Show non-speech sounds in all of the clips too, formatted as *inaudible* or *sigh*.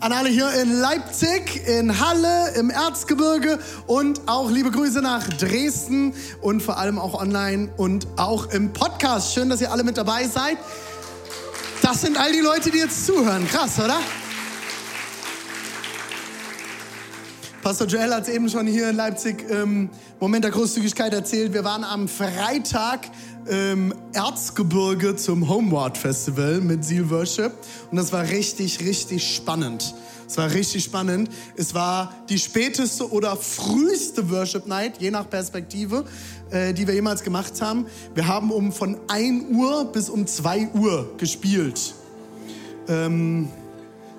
an alle hier in Leipzig, in Halle, im Erzgebirge und auch liebe Grüße nach Dresden und vor allem auch online und auch im Podcast. Schön, dass ihr alle mit dabei seid. Das sind all die Leute, die jetzt zuhören. Krass, oder? Pastor Joel hat es eben schon hier in Leipzig ähm, Moment der Großzügigkeit erzählt. Wir waren am Freitag im Erzgebirge zum Homeward Festival mit Seal Worship und das war richtig, richtig spannend. Es war richtig spannend. Es war die späteste oder früheste Worship Night, je nach Perspektive, äh, die wir jemals gemacht haben. Wir haben um von 1 Uhr bis um 2 Uhr gespielt. Ähm,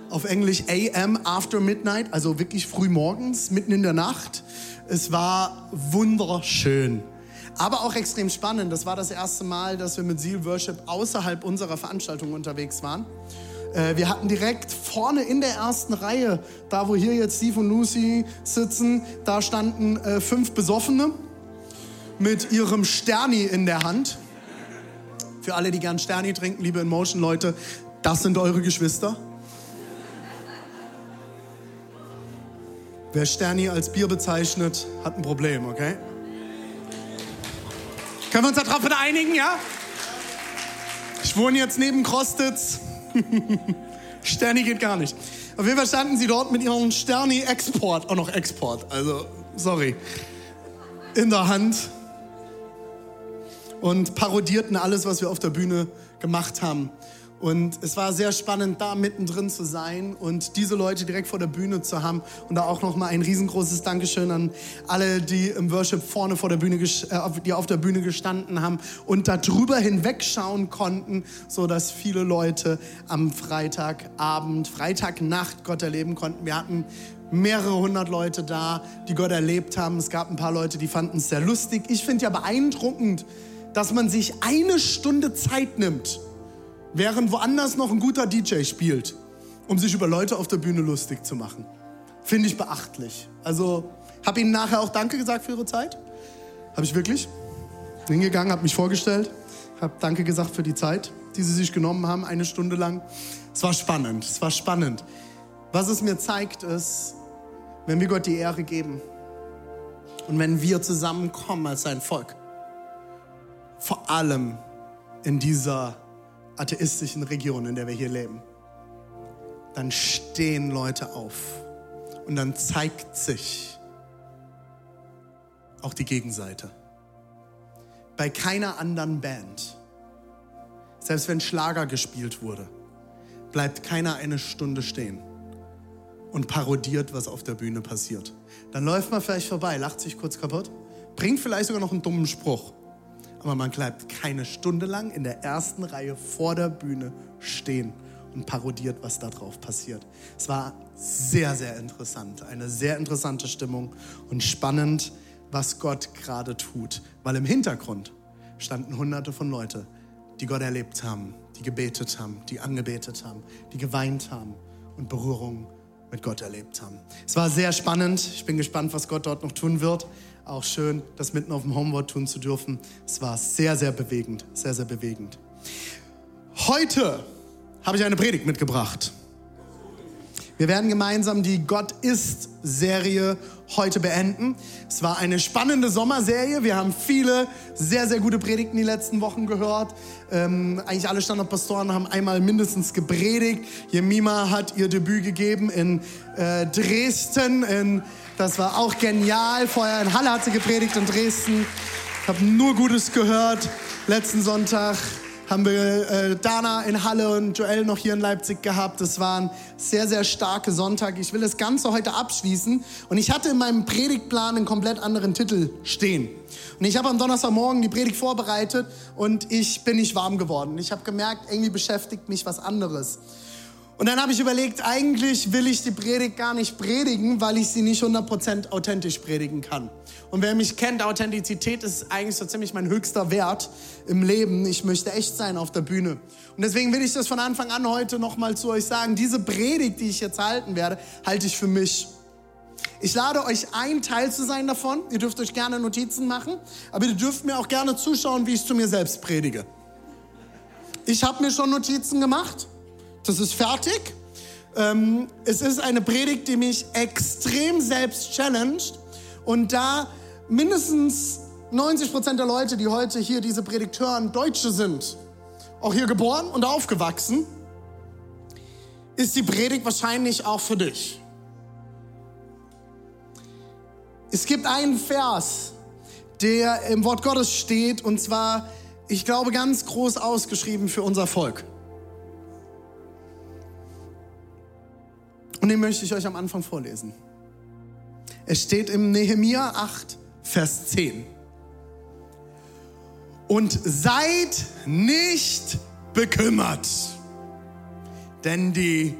auf Englisch AM After Midnight, also wirklich früh morgens, mitten in der Nacht. Es war wunderschön aber auch extrem spannend. Das war das erste Mal, dass wir mit Seal Worship außerhalb unserer Veranstaltung unterwegs waren. Äh, wir hatten direkt vorne in der ersten Reihe, da wo hier jetzt Steve und Lucy sitzen, da standen äh, fünf Besoffene mit ihrem Sterni in der Hand. Für alle, die gern Sterni trinken, liebe Emotion-Leute, das sind eure Geschwister. Wer Sterni als Bier bezeichnet, hat ein Problem, okay? Können wir uns darauf einigen, ja? Ich wohne jetzt neben Krostitz. *laughs* Sterni geht gar nicht. Auf jeden Fall standen sie dort mit ihrem Sterni-Export, auch noch Export, also sorry, in der Hand und parodierten alles, was wir auf der Bühne gemacht haben. Und es war sehr spannend, da mittendrin zu sein und diese Leute direkt vor der Bühne zu haben. Und da auch nochmal ein riesengroßes Dankeschön an alle, die im Worship vorne vor der Bühne, äh, die auf der Bühne gestanden haben und da drüber hinwegschauen konnten, so dass viele Leute am Freitagabend, Freitagnacht Gott erleben konnten. Wir hatten mehrere hundert Leute da, die Gott erlebt haben. Es gab ein paar Leute, die fanden es sehr lustig. Ich finde ja beeindruckend, dass man sich eine Stunde Zeit nimmt während woanders noch ein guter DJ spielt, um sich über Leute auf der Bühne lustig zu machen. Finde ich beachtlich. Also habe Ihnen nachher auch Danke gesagt für Ihre Zeit. Habe ich wirklich. Hingegangen, habe mich vorgestellt, habe Danke gesagt für die Zeit, die Sie sich genommen haben, eine Stunde lang. Es war spannend, es war spannend. Was es mir zeigt, ist, wenn wir Gott die Ehre geben und wenn wir zusammenkommen als sein Volk, vor allem in dieser atheistischen Region, in der wir hier leben, dann stehen Leute auf und dann zeigt sich auch die Gegenseite. Bei keiner anderen Band, selbst wenn Schlager gespielt wurde, bleibt keiner eine Stunde stehen und parodiert, was auf der Bühne passiert. Dann läuft man vielleicht vorbei, lacht sich kurz kaputt, bringt vielleicht sogar noch einen dummen Spruch aber man bleibt keine Stunde lang in der ersten Reihe vor der Bühne stehen und parodiert, was da drauf passiert. Es war sehr, sehr interessant, eine sehr interessante Stimmung und spannend, was Gott gerade tut, weil im Hintergrund standen hunderte von Leuten, die Gott erlebt haben, die gebetet haben, die angebetet haben, die geweint haben und Berührung mit Gott erlebt haben. Es war sehr spannend. Ich bin gespannt, was Gott dort noch tun wird auch schön, das mitten auf dem Homeward tun zu dürfen. Es war sehr, sehr bewegend, sehr, sehr bewegend. Heute habe ich eine Predigt mitgebracht. Wir werden gemeinsam die Gott ist Serie heute beenden. Es war eine spannende Sommerserie. Wir haben viele sehr, sehr gute Predigten die letzten Wochen gehört. Ähm, eigentlich alle Standardpastoren haben einmal mindestens gepredigt. Jemima hat ihr Debüt gegeben in äh, Dresden. In, das war auch genial. Vorher in Halle hat sie gepredigt in Dresden. Ich habe nur Gutes gehört. Letzten Sonntag haben wir äh, Dana in Halle und Joel noch hier in Leipzig gehabt. Das waren sehr, sehr starke Sonntag. Ich will das Ganze heute abschließen. Und ich hatte in meinem Predigtplan einen komplett anderen Titel stehen. Und ich habe am Donnerstagmorgen die Predigt vorbereitet und ich bin nicht warm geworden. Ich habe gemerkt, irgendwie beschäftigt mich was anderes. Und dann habe ich überlegt, eigentlich will ich die Predigt gar nicht predigen, weil ich sie nicht 100% authentisch predigen kann. Und wer mich kennt, Authentizität ist eigentlich so ziemlich mein höchster Wert im Leben. Ich möchte echt sein auf der Bühne. Und deswegen will ich das von Anfang an heute nochmal zu euch sagen. Diese Predigt, die ich jetzt halten werde, halte ich für mich. Ich lade euch ein, Teil zu sein davon. Ihr dürft euch gerne Notizen machen, aber ihr dürft mir auch gerne zuschauen, wie ich zu mir selbst predige. Ich habe mir schon Notizen gemacht. Das ist fertig. Ähm, es ist eine Predigt, die mich extrem selbst challenged. Und da mindestens 90 Prozent der Leute, die heute hier diese Predigt hören, Deutsche sind, auch hier geboren und aufgewachsen, ist die Predigt wahrscheinlich auch für dich. Es gibt einen Vers, der im Wort Gottes steht, und zwar, ich glaube, ganz groß ausgeschrieben für unser Volk. Und den möchte ich euch am Anfang vorlesen. Es steht im Nehemia 8, Vers 10. Und seid nicht bekümmert, denn die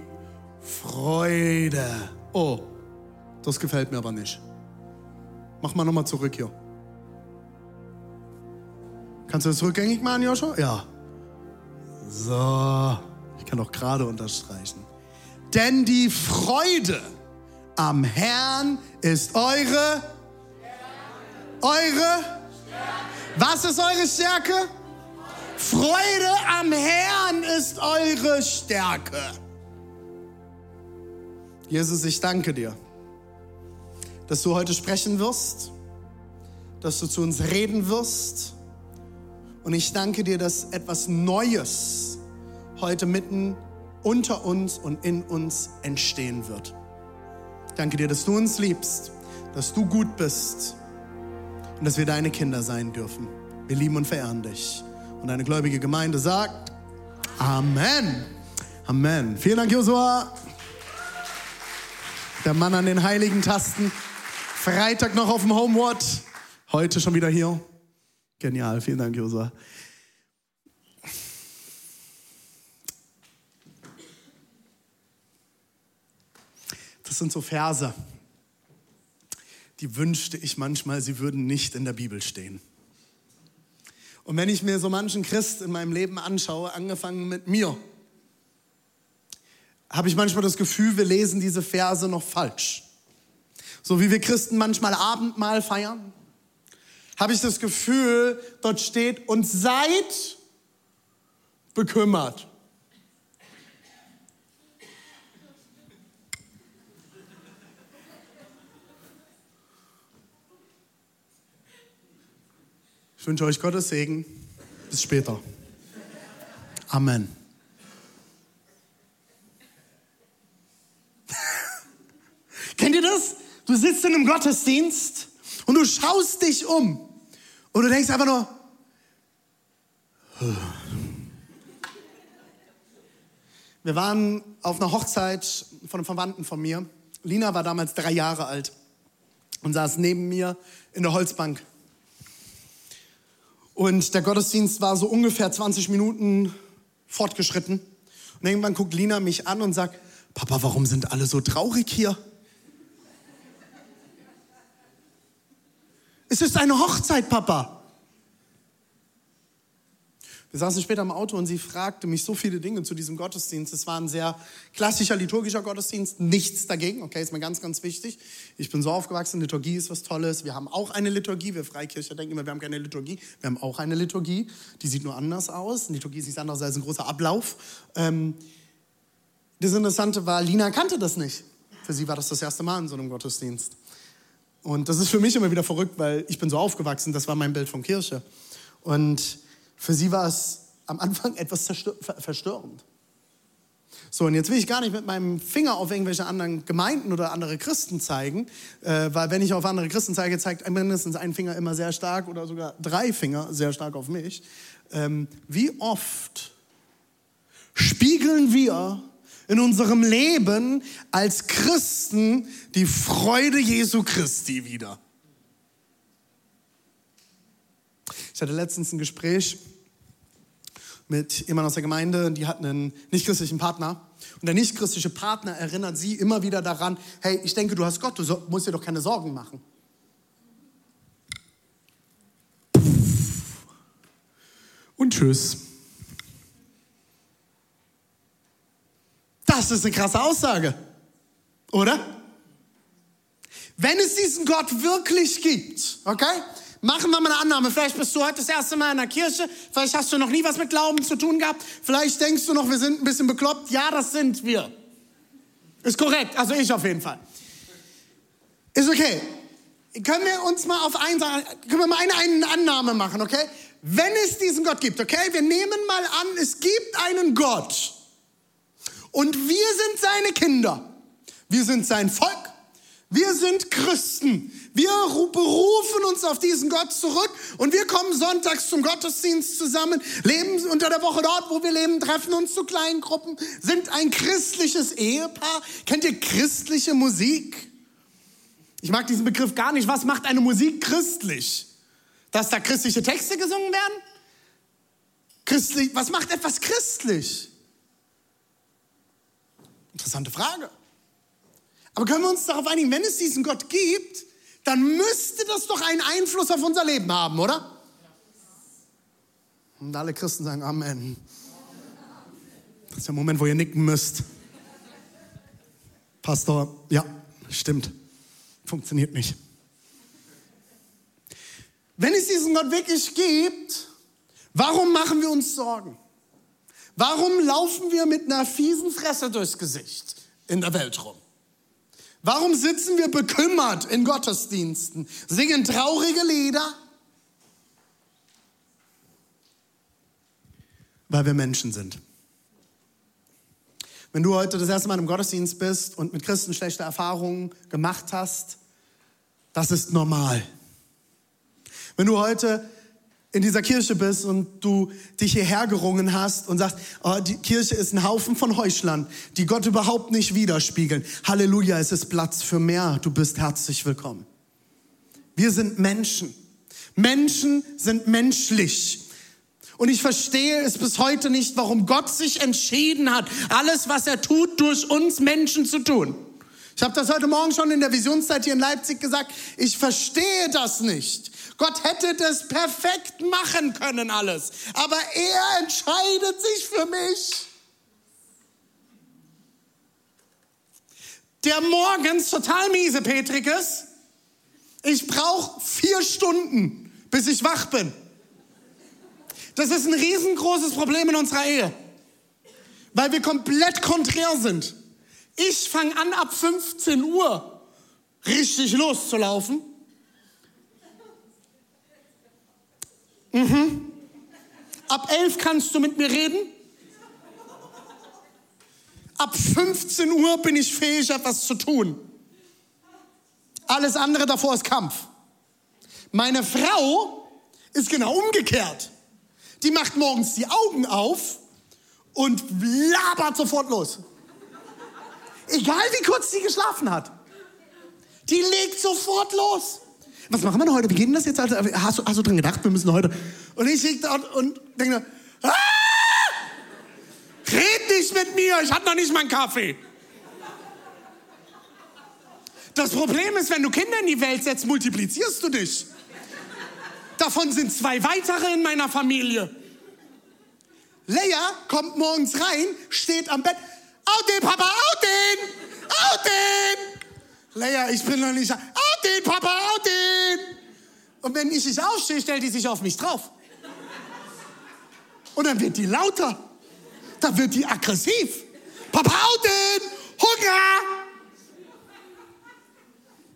Freude. Oh, das gefällt mir aber nicht. Mach mal nochmal zurück hier. Kannst du das rückgängig machen, Joshua? Ja. So, ich kann auch gerade unterstreichen. Denn die Freude am Herrn ist eure, eure, was ist eure Stärke? Freude am Herrn ist eure Stärke. Jesus, ich danke dir, dass du heute sprechen wirst, dass du zu uns reden wirst. Und ich danke dir, dass etwas Neues heute mitten unter uns und in uns entstehen wird. Danke dir, dass du uns liebst, dass du gut bist und dass wir deine Kinder sein dürfen. Wir lieben und verehren dich. Und eine gläubige Gemeinde sagt Amen. Amen. Vielen Dank, Josua. Der Mann an den heiligen Tasten. Freitag noch auf dem Homeward. Heute schon wieder hier. Genial. Vielen Dank, Josua. Sind so Verse, die wünschte ich manchmal, sie würden nicht in der Bibel stehen. Und wenn ich mir so manchen Christ in meinem Leben anschaue, angefangen mit mir, habe ich manchmal das Gefühl, wir lesen diese Verse noch falsch. So wie wir Christen manchmal Abendmahl feiern, habe ich das Gefühl, dort steht, und seid bekümmert. Ich wünsche euch Gottes Segen. Bis später. Amen. *laughs* Kennt ihr das? Du sitzt in einem Gottesdienst und du schaust dich um und du denkst einfach nur, *sighs* wir waren auf einer Hochzeit von einem Verwandten von mir. Lina war damals drei Jahre alt und saß neben mir in der Holzbank. Und der Gottesdienst war so ungefähr 20 Minuten fortgeschritten. Und irgendwann guckt Lina mich an und sagt, Papa, warum sind alle so traurig hier? Es ist eine Hochzeit, Papa. Wir saßen später im Auto und sie fragte mich so viele Dinge zu diesem Gottesdienst. Es war ein sehr klassischer liturgischer Gottesdienst, nichts dagegen, okay, ist mir ganz, ganz wichtig. Ich bin so aufgewachsen, Liturgie ist was Tolles. Wir haben auch eine Liturgie, wir Freikirche denken immer, wir haben keine Liturgie. Wir haben auch eine Liturgie, die sieht nur anders aus. Liturgie ist nichts anderes als ein großer Ablauf. Ähm, das Interessante war, Lina kannte das nicht. Für sie war das das erste Mal in so einem Gottesdienst. Und das ist für mich immer wieder verrückt, weil ich bin so aufgewachsen, das war mein Bild von Kirche. Und für sie war es am Anfang *laughs* etwas verstörend. So, und jetzt will ich gar nicht mit meinem Finger auf irgendwelche anderen Gemeinden oder andere Christen zeigen, äh, weil wenn ich auf andere Christen zeige, zeigt mindestens ein Finger immer sehr stark oder sogar drei Finger sehr stark auf mich. Ähm, wie oft spiegeln wir in unserem Leben als Christen die Freude Jesu Christi wieder? Ich hatte letztens ein Gespräch mit jemandem aus der Gemeinde, die hatten einen nichtchristlichen Partner. Und der nichtchristliche Partner erinnert sie immer wieder daran, hey, ich denke, du hast Gott, du musst dir doch keine Sorgen machen. Und tschüss. Das ist eine krasse Aussage, oder? Wenn es diesen Gott wirklich gibt, okay? Machen wir mal eine Annahme. Vielleicht bist du heute das erste Mal in der Kirche. Vielleicht hast du noch nie was mit Glauben zu tun gehabt. Vielleicht denkst du noch, wir sind ein bisschen bekloppt. Ja, das sind wir. Ist korrekt. Also ich auf jeden Fall. Ist okay. Können wir uns mal auf ein, können wir mal eine, eine Annahme machen, okay? Wenn es diesen Gott gibt, okay? Wir nehmen mal an, es gibt einen Gott. Und wir sind seine Kinder. Wir sind sein Volk. Wir sind Christen. Wir berufen uns auf diesen Gott zurück und wir kommen sonntags zum Gottesdienst zusammen, leben unter der Woche dort, wo wir leben, treffen uns zu kleinen Gruppen, sind ein christliches Ehepaar. Kennt ihr christliche Musik? Ich mag diesen Begriff gar nicht. Was macht eine Musik christlich? Dass da christliche Texte gesungen werden? Christlich, was macht etwas christlich? Interessante Frage. Aber können wir uns darauf einigen, wenn es diesen Gott gibt, dann müsste das doch einen Einfluss auf unser Leben haben, oder? Und alle Christen sagen Amen. Das ist der Moment, wo ihr nicken müsst. Pastor, ja, stimmt. Funktioniert nicht. Wenn es diesen Gott wirklich gibt, warum machen wir uns Sorgen? Warum laufen wir mit einer fiesen Fresse durchs Gesicht in der Welt rum? Warum sitzen wir bekümmert in Gottesdiensten, singen traurige Lieder? Weil wir Menschen sind. Wenn du heute das erste Mal im Gottesdienst bist und mit Christen schlechte Erfahrungen gemacht hast, das ist normal. Wenn du heute in dieser Kirche bist und du dich hierher gerungen hast und sagst, oh, die Kirche ist ein Haufen von Heuchlern, die Gott überhaupt nicht widerspiegeln. Halleluja, es ist Platz für mehr. Du bist herzlich willkommen. Wir sind Menschen. Menschen sind menschlich. Und ich verstehe es bis heute nicht, warum Gott sich entschieden hat, alles, was er tut, durch uns Menschen zu tun. Ich habe das heute Morgen schon in der Visionszeit hier in Leipzig gesagt. Ich verstehe das nicht. Gott hätte das perfekt machen können alles. Aber er entscheidet sich für mich. Der morgens total miese Petrik ist. Ich brauche vier Stunden, bis ich wach bin. Das ist ein riesengroßes Problem in unserer Ehe, weil wir komplett konträr sind. Ich fange an, ab 15 Uhr richtig loszulaufen Mhm. Ab elf kannst du mit mir reden. Ab 15 Uhr bin ich fähig, etwas zu tun. Alles andere davor ist Kampf. Meine Frau ist genau umgekehrt. Die macht morgens die Augen auf und labert sofort los. Egal wie kurz sie geschlafen hat. Die legt sofort los was machen wir denn heute? Wie geht denn das jetzt? Hast, du, hast du dran gedacht, wir müssen heute. Und ich liege dort und denke, ah! red nicht mit mir, ich habe noch nicht meinen Kaffee. Das Problem ist, wenn du Kinder in die Welt setzt, multiplizierst du dich. Davon sind zwei weitere in meiner Familie. Leia kommt morgens rein, steht am Bett. Out den, Papa, out den! Out den! Leia, ich bin noch nicht. Out den, Papa, out den! Und wenn ich nicht aufstehe, stellt die sich auf mich drauf. Und dann wird die lauter. Dann wird die aggressiv. Papa, Auden! Hunger!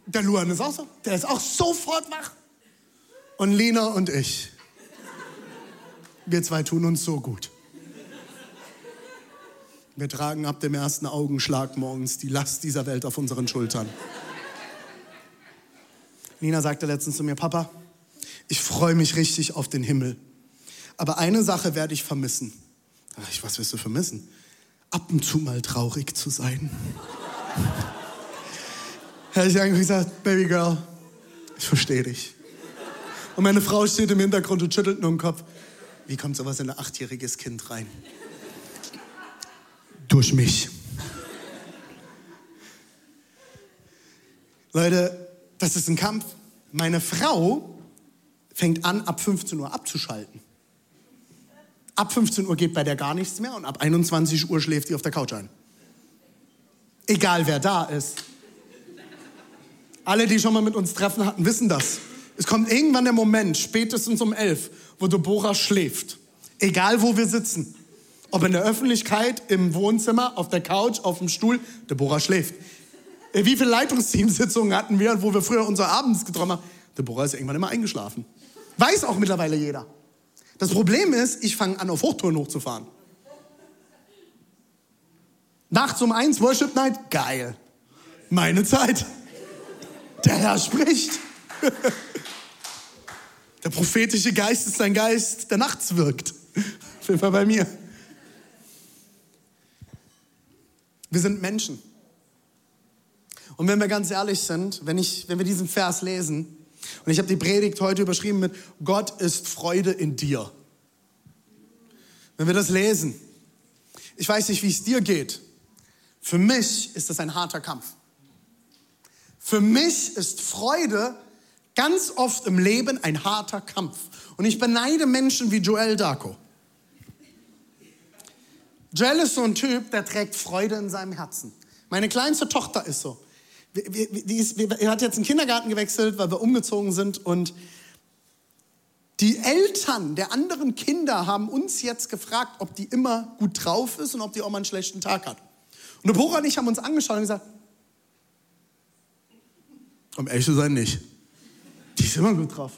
Der Luan ist auch so. Der ist auch sofort wach. Und Lena und ich. Wir zwei tun uns so gut. Wir tragen ab dem ersten Augenschlag morgens die Last dieser Welt auf unseren Schultern. Nina sagte letztens zu mir, Papa, ich freue mich richtig auf den Himmel. Aber eine Sache werde ich vermissen. Ach, was wirst du vermissen? Ab und zu mal traurig zu sein. *laughs* Hätte ich eigentlich gesagt, Baby Girl, ich verstehe dich. Und meine Frau steht im Hintergrund und schüttelt nur den Kopf. Wie kommt sowas in ein achtjähriges Kind rein? Durch mich. Leute, das ist ein Kampf. Meine Frau fängt an, ab 15 Uhr abzuschalten. Ab 15 Uhr geht bei der gar nichts mehr und ab 21 Uhr schläft sie auf der Couch ein. Egal wer da ist. Alle, die schon mal mit uns treffen hatten, wissen das. Es kommt irgendwann der Moment, spätestens um 11, wo Deborah schläft. Egal wo wir sitzen. Ob in der Öffentlichkeit, im Wohnzimmer, auf der Couch, auf dem Stuhl, Deborah schläft. Äh, wie viele Leitungsteamsitzungen hatten wir, wo wir früher unser Abends getroffen haben? Deborah ist irgendwann immer eingeschlafen. Weiß auch mittlerweile jeder. Das Problem ist, ich fange an, auf Hochtouren hochzufahren. Nachts um eins, Worship Night, geil. Meine Zeit. Der Herr spricht. *laughs* Der prophetische Geist ist ein Geist, der nachts wirkt. Auf jeden Fall bei mir. Wir sind Menschen. Und wenn wir ganz ehrlich sind, wenn, ich, wenn wir diesen Vers lesen, und ich habe die Predigt heute überschrieben mit Gott ist Freude in dir. Wenn wir das lesen, ich weiß nicht, wie es dir geht. Für mich ist das ein harter Kampf. Für mich ist Freude ganz oft im Leben ein harter Kampf. Und ich beneide Menschen wie Joel Darko. Joel ist so ein Typ, der trägt Freude in seinem Herzen. Meine kleinste Tochter ist so. Die, ist, die hat jetzt einen Kindergarten gewechselt, weil wir umgezogen sind und die Eltern der anderen Kinder haben uns jetzt gefragt, ob die immer gut drauf ist und ob die auch mal einen schlechten Tag hat. Und Deborah und ich haben uns angeschaut und gesagt, um ehrlich zu sein, nicht. Die ist immer gut drauf.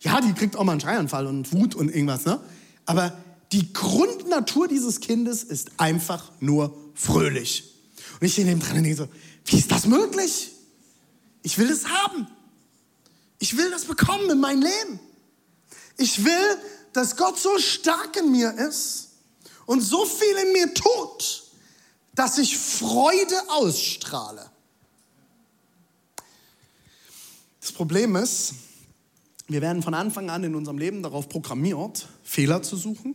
Ja, die kriegt auch mal einen Schreianfall und Wut und irgendwas, ne? Aber die Grundnatur dieses Kindes ist einfach nur fröhlich. Und ich stehe neben dran und denke so, wie ist das möglich? Ich will es haben. Ich will das bekommen in mein Leben. Ich will, dass Gott so stark in mir ist und so viel in mir tut, dass ich Freude ausstrahle. Das Problem ist, wir werden von Anfang an in unserem Leben darauf programmiert, Fehler zu suchen,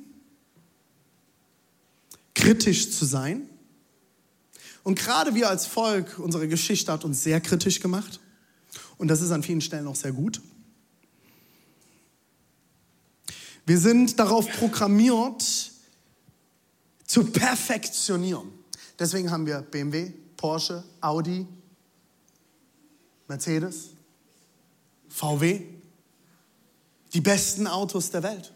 kritisch zu sein. Und gerade wir als Volk, unsere Geschichte hat uns sehr kritisch gemacht. Und das ist an vielen Stellen auch sehr gut. Wir sind darauf programmiert, zu perfektionieren. Deswegen haben wir BMW, Porsche, Audi, Mercedes, VW, die besten Autos der Welt.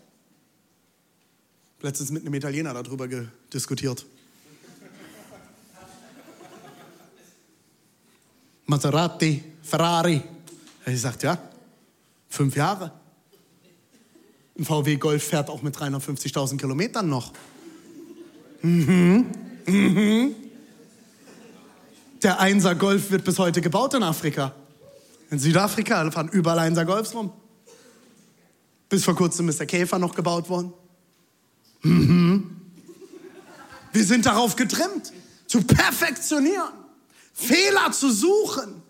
Letztens mit einem Italiener darüber diskutiert. Maserati, Ferrari. Er sagt, ja, fünf Jahre. Ein VW Golf fährt auch mit 350.000 Kilometern noch. Mhm. Mhm. Der Einser Golf wird bis heute gebaut in Afrika. In Südafrika fahren überall Einser Golfs rum. Bis vor kurzem ist der Käfer noch gebaut worden. Mhm. Wir sind darauf getrimmt, zu perfektionieren, Fehler zu suchen.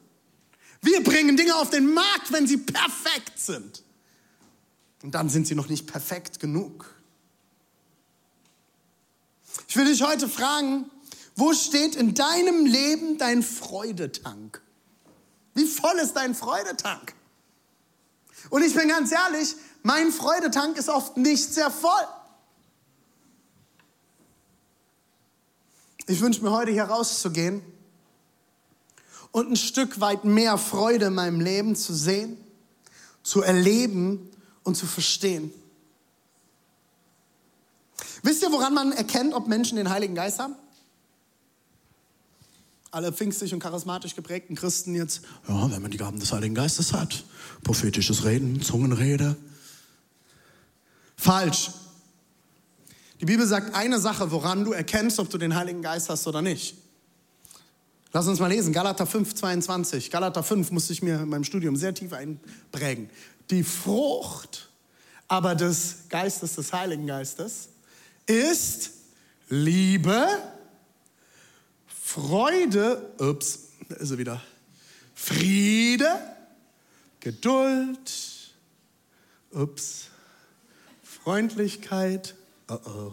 Wir bringen Dinge auf den Markt, wenn sie perfekt sind. Und dann sind sie noch nicht perfekt genug. Ich will dich heute fragen, wo steht in deinem Leben dein Freudetank? Wie voll ist dein Freudetank? Und ich bin ganz ehrlich, mein Freudetank ist oft nicht sehr voll. Ich wünsche mir heute hier rauszugehen und ein Stück weit mehr Freude in meinem Leben zu sehen, zu erleben und zu verstehen. Wisst ihr, woran man erkennt, ob Menschen den Heiligen Geist haben? Alle pfingstlich und charismatisch geprägten Christen jetzt, ja, wenn man die Gaben des Heiligen Geistes hat, prophetisches Reden, Zungenrede. Falsch. Die Bibel sagt eine Sache, woran du erkennst, ob du den Heiligen Geist hast oder nicht. Lass uns mal lesen, Galater 5, 22. Galater 5 musste ich mir in meinem Studium sehr tief einprägen. Die Frucht aber des Geistes, des Heiligen Geistes, ist Liebe, Freude, ups, da ist er wieder, Friede, Geduld, ups, Freundlichkeit, uh -oh,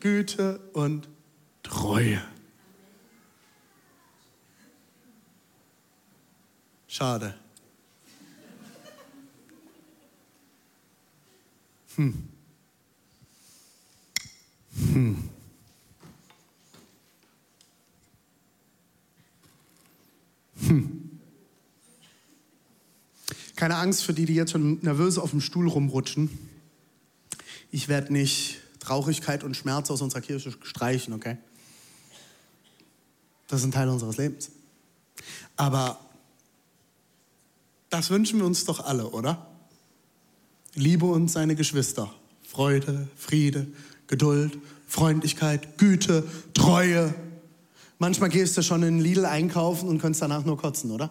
Güte und Treue. Schade. Hm. Hm. Hm. Keine Angst für die, die jetzt schon nervös auf dem Stuhl rumrutschen. Ich werde nicht Traurigkeit und Schmerz aus unserer Kirche streichen, okay? Das ist ein Teil unseres Lebens. Aber das wünschen wir uns doch alle, oder? Liebe uns seine Geschwister. Freude, Friede, Geduld, Freundlichkeit, Güte, Treue. Manchmal gehst du schon in Lidl einkaufen und kannst danach nur kotzen, oder?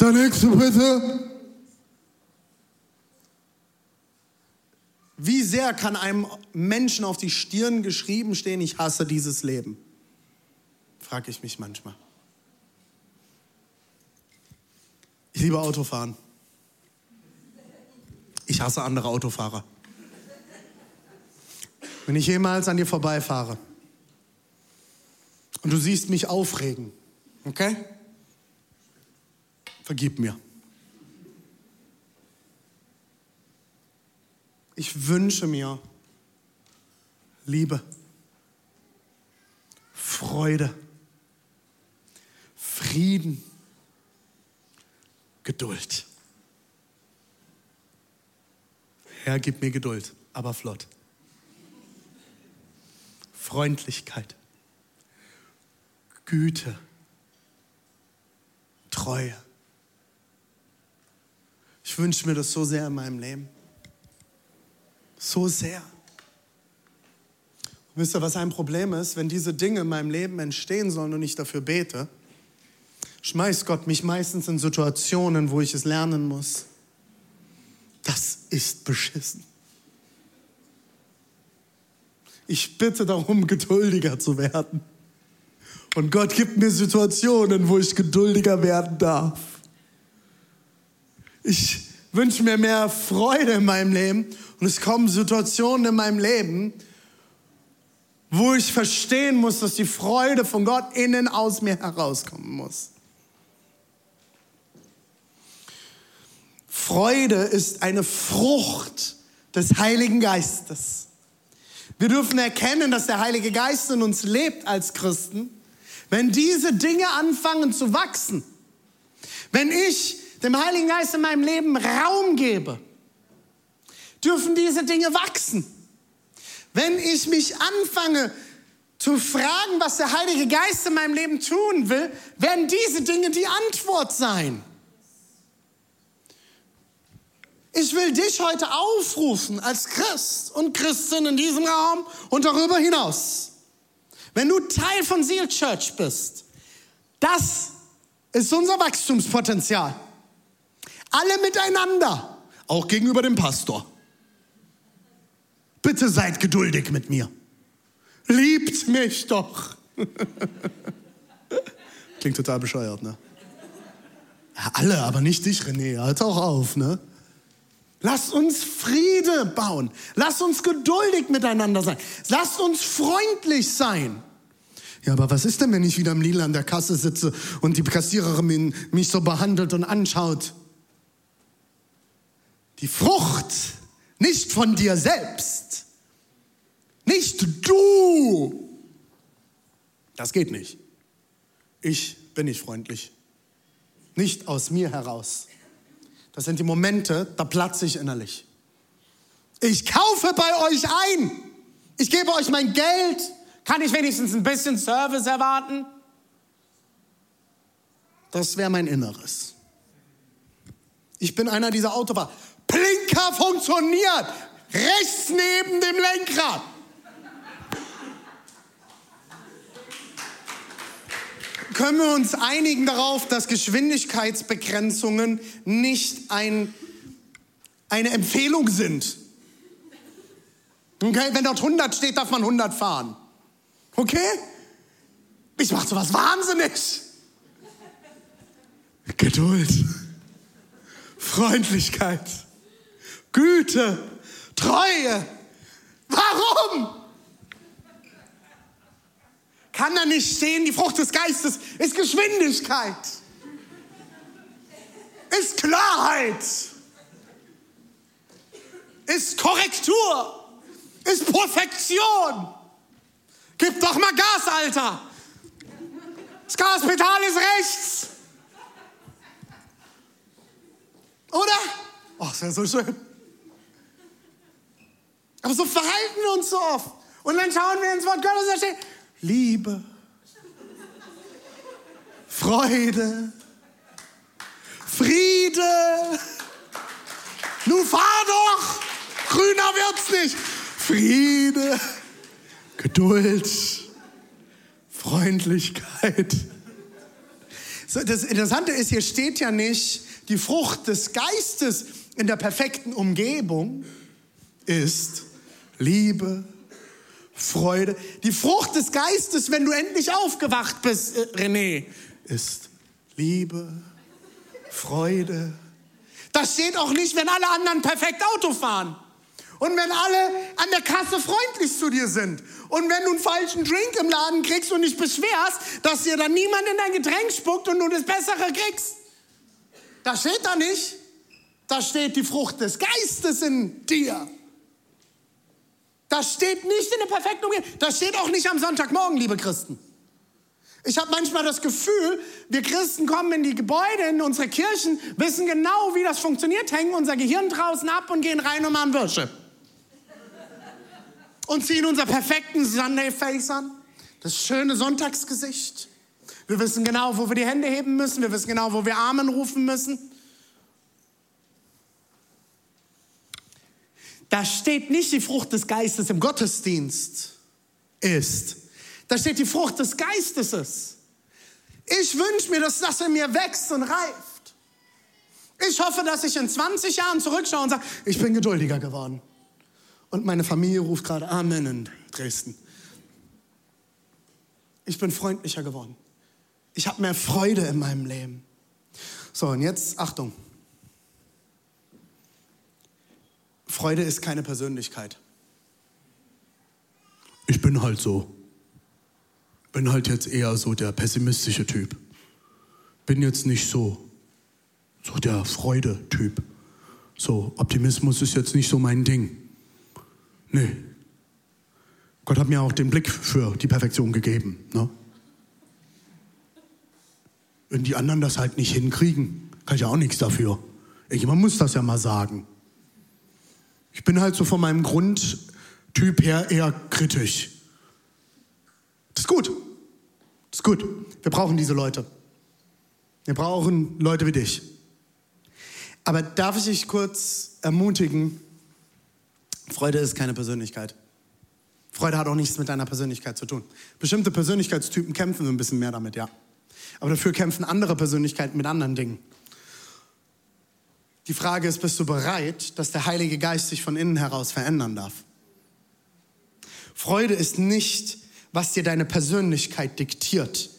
Der nächste bitte. Wie sehr kann einem Menschen auf die Stirn geschrieben stehen, ich hasse dieses Leben? Frage ich mich manchmal. Ich liebe Autofahren. Ich hasse andere Autofahrer. Wenn ich jemals an dir vorbeifahre und du siehst mich aufregen, okay? Vergib mir. Ich wünsche mir Liebe, Freude, Frieden, Geduld. Herr, gib mir Geduld, aber flott. Freundlichkeit, Güte, Treue. Ich wünsche mir das so sehr in meinem Leben. So sehr. Und wisst ihr, was ein Problem ist? Wenn diese Dinge in meinem Leben entstehen sollen und ich dafür bete, schmeißt Gott mich meistens in Situationen, wo ich es lernen muss. Das ist beschissen. Ich bitte darum, geduldiger zu werden. Und Gott gibt mir Situationen, wo ich geduldiger werden darf. Ich wünsche mir mehr Freude in meinem Leben und es kommen Situationen in meinem Leben, wo ich verstehen muss, dass die Freude von Gott innen aus mir herauskommen muss. Freude ist eine Frucht des Heiligen Geistes. Wir dürfen erkennen, dass der Heilige Geist in uns lebt als Christen, wenn diese Dinge anfangen zu wachsen. Wenn ich dem Heiligen Geist in meinem Leben Raum gebe, dürfen diese Dinge wachsen. Wenn ich mich anfange zu fragen, was der Heilige Geist in meinem Leben tun will, werden diese Dinge die Antwort sein. Ich will dich heute aufrufen als Christ und Christin in diesem Raum und darüber hinaus. Wenn du Teil von Seal Church bist, das ist unser Wachstumspotenzial. Alle miteinander, auch gegenüber dem Pastor. Bitte seid geduldig mit mir. Liebt mich doch. *laughs* Klingt total bescheuert, ne? Ja, alle, aber nicht dich, René. Halt auch auf, ne? Lasst uns Friede bauen. Lasst uns geduldig miteinander sein. Lasst uns freundlich sein. Ja, aber was ist denn, wenn ich wieder im Lidl an der Kasse sitze und die Kassiererin mich so behandelt und anschaut? Die Frucht nicht von dir selbst, nicht du. Das geht nicht. Ich bin nicht freundlich. Nicht aus mir heraus. Das sind die Momente, da platze ich innerlich. Ich kaufe bei euch ein. Ich gebe euch mein Geld. Kann ich wenigstens ein bisschen Service erwarten? Das wäre mein Inneres. Ich bin einer dieser Autofahrer. Blinker funktioniert. Rechts neben dem Lenkrad. Können wir uns einigen darauf, dass Geschwindigkeitsbegrenzungen nicht ein, eine Empfehlung sind? Okay, wenn dort 100 steht, darf man 100 fahren. Okay? Ich mache sowas wahnsinnig. Geduld, Freundlichkeit. Güte, Treue, Warum? Kann da nicht stehen, die Frucht des Geistes ist Geschwindigkeit, ist Klarheit, ist Korrektur, ist Perfektion. Gib doch mal Gas, Alter. Das Gaspedal ist rechts. Oder? Ach, ist ja so schön. Aber so verhalten wir uns so oft. Und dann schauen wir ins Wort Gottes und da steht Liebe, Freude, Friede. Nun fahr doch! Grüner wird's nicht. Friede, Geduld, Freundlichkeit. So, das Interessante ist, hier steht ja nicht, die Frucht des Geistes in der perfekten Umgebung ist Liebe, Freude. Die Frucht des Geistes, wenn du endlich aufgewacht bist, äh, René, ist Liebe, Freude. Das steht auch nicht, wenn alle anderen perfekt Auto fahren. Und wenn alle an der Kasse freundlich zu dir sind. Und wenn du einen falschen Drink im Laden kriegst und dich beschwerst, dass dir dann niemand in dein Getränk spuckt und du das Bessere kriegst. Das steht da nicht. Da steht die Frucht des Geistes in dir. Das steht nicht in der perfekten Umgebung. Das steht auch nicht am Sonntagmorgen, liebe Christen. Ich habe manchmal das Gefühl, wir Christen kommen in die Gebäude, in unsere Kirchen, wissen genau, wie das funktioniert, hängen unser Gehirn draußen ab und gehen rein und machen Würsche. Und ziehen unser perfekten Sunday Face an, das schöne Sonntagsgesicht. Wir wissen genau, wo wir die Hände heben müssen, wir wissen genau, wo wir Amen rufen müssen. Da steht nicht die Frucht des Geistes im Gottesdienst ist. Da steht die Frucht des Geistes ist. Ich wünsche mir, dass das in mir wächst und reift. Ich hoffe, dass ich in 20 Jahren zurückschaue und sage, ich bin geduldiger geworden. Und meine Familie ruft gerade Amen in Dresden. Ich bin freundlicher geworden. Ich habe mehr Freude in meinem Leben. So, und jetzt Achtung. Freude ist keine Persönlichkeit. Ich bin halt so. Bin halt jetzt eher so der pessimistische Typ. Bin jetzt nicht so, so der Freude-Typ. So, Optimismus ist jetzt nicht so mein Ding. Nee. Gott hat mir auch den Blick für die Perfektion gegeben. Ne? Wenn die anderen das halt nicht hinkriegen, kann ich ja auch nichts dafür. Irgendjemand muss das ja mal sagen. Ich bin halt so von meinem Grundtyp her eher kritisch. Das ist gut. Das ist gut. Wir brauchen diese Leute. Wir brauchen Leute wie dich. Aber darf ich dich kurz ermutigen? Freude ist keine Persönlichkeit. Freude hat auch nichts mit deiner Persönlichkeit zu tun. Bestimmte Persönlichkeitstypen kämpfen so ein bisschen mehr damit, ja. Aber dafür kämpfen andere Persönlichkeiten mit anderen Dingen. Die Frage ist, bist du bereit, dass der Heilige Geist sich von innen heraus verändern darf? Freude ist nicht, was dir deine Persönlichkeit diktiert.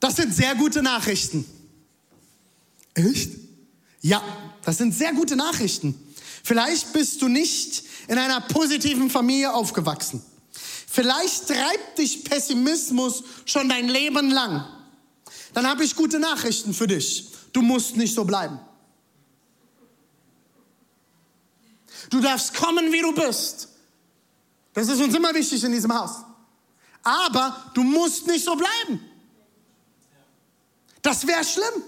Das sind sehr gute Nachrichten. Echt? Ja, das sind sehr gute Nachrichten. Vielleicht bist du nicht in einer positiven Familie aufgewachsen. Vielleicht treibt dich Pessimismus schon dein Leben lang. Dann habe ich gute Nachrichten für dich. Du musst nicht so bleiben. Du darfst kommen, wie du bist. Das ist uns immer wichtig in diesem Haus. Aber du musst nicht so bleiben. Das wäre schlimm.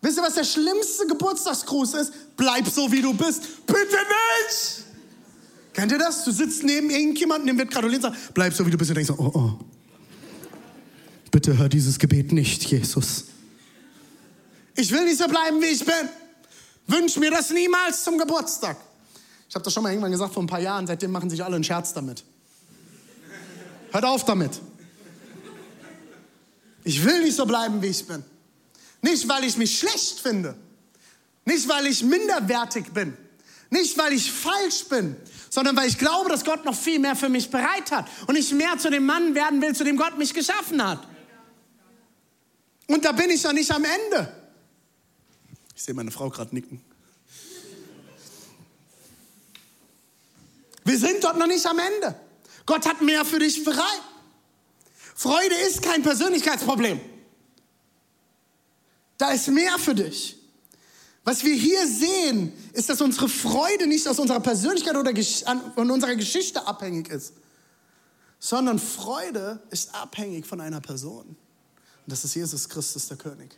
Wisst ihr, was der schlimmste Geburtstagsgruß ist? Bleib so, wie du bist. Bitte nicht! Kennt ihr das? Du sitzt neben irgendjemandem, dem wird gratuliert und sagt, bleib so, wie du bist. Und denkst so, oh, oh. Bitte hör dieses Gebet nicht, Jesus. Ich will nicht so bleiben, wie ich bin. Wünsch mir das niemals zum Geburtstag. Ich habe das schon mal irgendwann gesagt vor ein paar Jahren, seitdem machen sich alle einen Scherz damit. Hört auf damit. Ich will nicht so bleiben, wie ich bin. Nicht, weil ich mich schlecht finde. Nicht, weil ich minderwertig bin. Nicht, weil ich falsch bin, sondern weil ich glaube, dass Gott noch viel mehr für mich bereit hat und ich mehr zu dem Mann werden will, zu dem Gott mich geschaffen hat. Und da bin ich ja nicht am Ende. Ich sehe meine Frau gerade nicken. Wir sind dort noch nicht am Ende. Gott hat mehr für dich bereit. Freude ist kein Persönlichkeitsproblem. Da ist mehr für dich. Was wir hier sehen, ist, dass unsere Freude nicht aus unserer Persönlichkeit oder von unserer Geschichte abhängig ist, sondern Freude ist abhängig von einer Person. Und das ist Jesus Christus, der König.